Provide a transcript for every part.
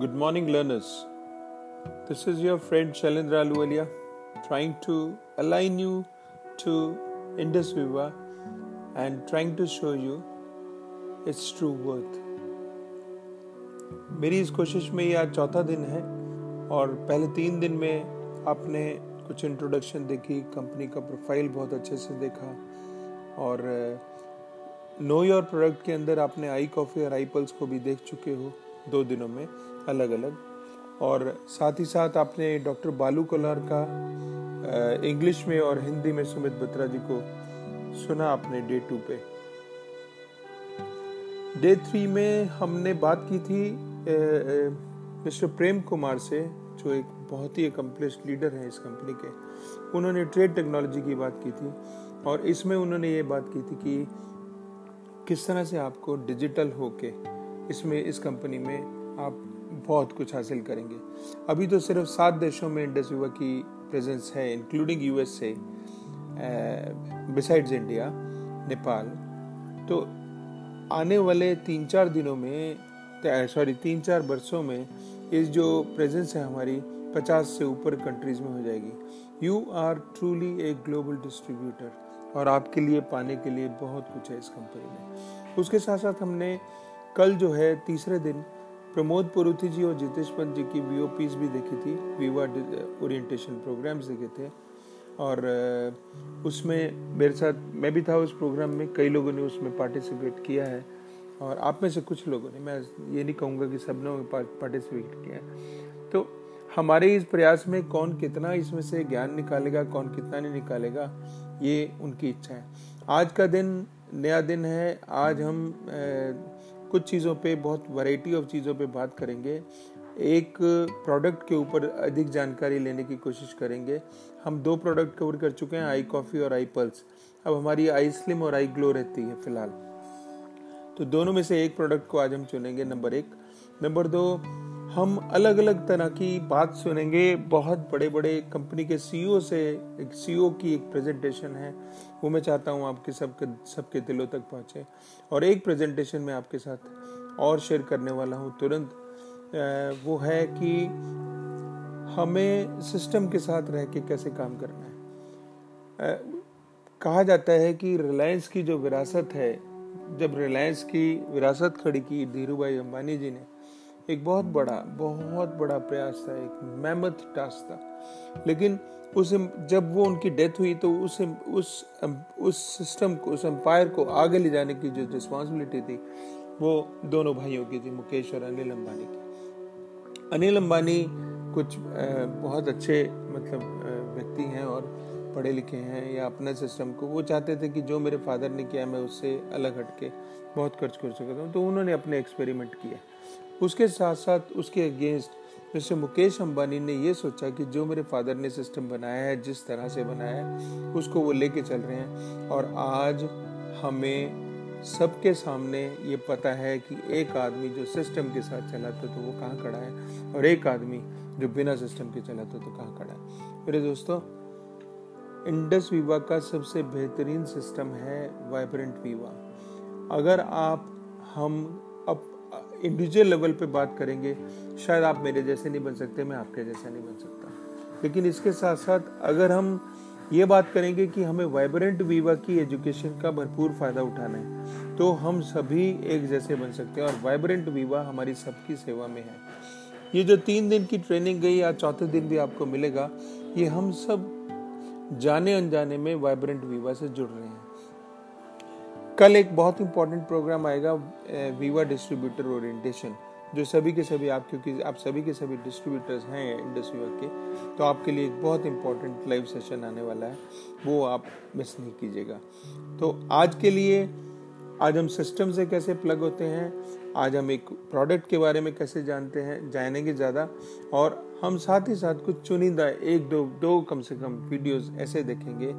Good morning, learners. This is your friend Shailendra Aluwalia trying to align you to Indus Viva and trying to show you its true worth. मेरी इस कोशिश में ये आज चौथा दिन है और पहले तीन दिन में आपने कुछ इंट्रोडक्शन देखी कंपनी का प्रोफ़ाइल बहुत अच्छे से देखा और नो योर प्रोडक्ट के अंदर आपने आई कॉफ़ी और आई पल्स को भी देख चुके हो दो दिनों में अलग अलग और साथ ही साथ आपने डॉक्टर बालू कोलार का इंग्लिश में और हिंदी में सुमित बत्रा जी को सुना आपने डे टू पे। डे थ्री में हमने बात की थी मिस्टर प्रेम कुमार से, जो एक बहुत ही अकम्पलिश लीडर हैं इस कंपनी के। उन्होंने ट्रेड टेक्नोलॉजी की बात की थी और इसमें उन्होंने ये बात की थी कि किस तरह से आपको डिजिटल होके इसमें, इस कंपनी में आप बहुत कुछ हासिल करेंगे। अभी तो सिर्फ़ सात देशों में इंडस युवा की प्रेजेंस है including USA besides India Nepal. तो आने वाले तीन चार दिनों में सॉरी तीन चार वर्षों में इस जो प्रेजेंस है हमारी, पचास से ऊपर कंट्रीज़ में हो जाएगी। You are truly a global distributor और आपके लिए, पाने के लिए बहुत कुछ है इस कंपनी में। उसके साथ साथ हमने कल जो है, तीसरे दिन प्रमोद पुरुथी जी और जितेश पंत जी की वी भी देखी थी वीवा ओरिएंटेशन प्रोग्राम्स देखे थे। और उसमें मेरे साथ, मैं भी था उस प्रोग्राम में, कई लोगों ने उसमें पार्टिसिपेट किया है। और आप में से कुछ लोगों ने, मैं ये नहीं कहूँगा कि सबने पार्टिसिपेट किया है। तो हमारे इस प्रयास में कौन कितना इसमें से ज्ञान निकालेगा, कौन कितना नहीं निकालेगा, ये उनकी इच्छा है। आज का दिन, नया दिन है। आज हम कुछ चीज़ों पे, बहुत वैरायटी ऑफ़ चीज़ों पे बात करेंगे। एक प्रोडक्ट के ऊपर अधिक जानकारी लेने की कोशिश करेंगे। हम दो प्रोडक्ट कवर कर चुके हैं आई कॉफ़ी और आई पल्स अब हमारी आई स्लिम और आई ग्लो रहती है फ़िलहाल। तो दोनों में से एक प्रोडक्ट को आज हम चुनेंगे, नंबर एक। नंबर दो हम अलग अलग तरह की बात सुनेंगे। बहुत बड़े बड़े कंपनी के सीईओ से एक सीईओ की एक प्रेजेंटेशन है। वो मैं चाहता हूँ आपके सबके सबके दिलों तक पहुँचे। और एक प्रेजेंटेशन में आपके साथ और शेयर करने वाला हूँ तुरंत। वो है कि हमें सिस्टम के साथ रह के कैसे काम करना है। कहा जाता है कि रिलायंस की जो विरासत है, जब रिलायंस की विरासत खड़ी की धीरू भाई अंबानी जी ने एक बहुत बड़ा बहुत बड़ा प्रयास था, एक मेहमत टास्क था। लेकिन उस जब वो उनकी डेथ हुई तो उस उस उस सिस्टम को, उस एम्पायर को आगे ले जाने की जो रिस्पॉन्सिबिलिटी थी, वो दोनों भाइयों की थी, मुकेश और अनिल अंबानी की। अनिल अंबानी कुछ बहुत अच्छे मतलब व्यक्ति हैं और पढ़े लिखे हैं या अपने सिस्टम को, वो चाहते थे कि जो मेरे फादर ने किया, मैं उससे अलग हटके बहुत खर्च कर सकता हूँ तो उन्होंने अपने एक्सपेरिमेंट किया उसके साथ साथ उसके अगेंस्ट मिस्टर मुकेश अंबानी ने ये सोचा कि जो मेरे फादर ने सिस्टम बनाया है, जिस तरह से बनाया है, उसको वो लेके चल रहे हैं। और आज हमें सबके सामने ये पता है कि एक आदमी जो सिस्टम के साथ चला था तो वो कहाँ खड़ा है? और एक आदमी जो बिना सिस्टम के चला था तो कहाँ खड़ा है? मेरे दोस्तों, इंडस वीवा का सबसे बेहतरीन सिस्टम है वाइब्रेंट वीवा। अगर आप हम इंडिविजुअल लेवल पे बात करेंगे, शायद आप मेरे जैसे नहीं बन सकते, मैं आपके जैसा नहीं बन सकता। लेकिन इसके साथ साथ अगर हम ये बात करेंगे कि हमें वाइब्रेंट वीवा की एजुकेशन का भरपूर फ़ायदा उठाना है तो हम सभी एक जैसे बन सकते हैं और वाइब्रेंट वीवा हमारी सबकी सेवा में है। ये जो तीन दिन की ट्रेनिंग गई या चौथे दिन भी आपको मिलेगा, ये हम सब जाने अनजाने में वाइब्रेंट वीवा से जुड़ रहे हैं। कल एक बहुत इंपॉर्टेंट प्रोग्राम आएगा वीवा डिस्ट्रीब्यूटर ओरिएंटेशन जो सभी के सभी आप, क्योंकि आप सभी के सभी डिस्ट्रीब्यूटर्स हैं इंडस वीवा के तो आपके लिए एक बहुत इंपॉर्टेंट लाइव सेशन आने वाला है, वो आप मिस नहीं कीजिएगा। तो आज के लिए, आज हम सिस्टम से कैसे प्लग होते हैं, आज हम एक प्रोडक्ट के बारे में कैसे जानते हैं, जानेंगे ज़्यादा, और हम साथ ही साथ कुछ चुनिंदा एक दो दो कम से कम वीडियोस ऐसे देखेंगे,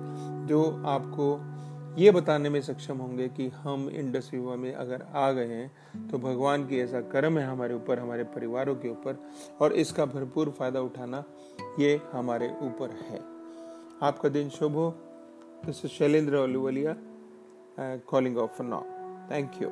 जो आपको ये बताने में सक्षम होंगे कि हम इंडस विवा में अगर आ गए हैं तो भगवान की ऐसा कर्म है हमारे ऊपर, हमारे परिवारों के ऊपर, और इसका भरपूर फ़ायदा उठाना ये हमारे ऊपर है। आपका दिन शुभ हो। This Shailendra Ahluwalia calling off now thank you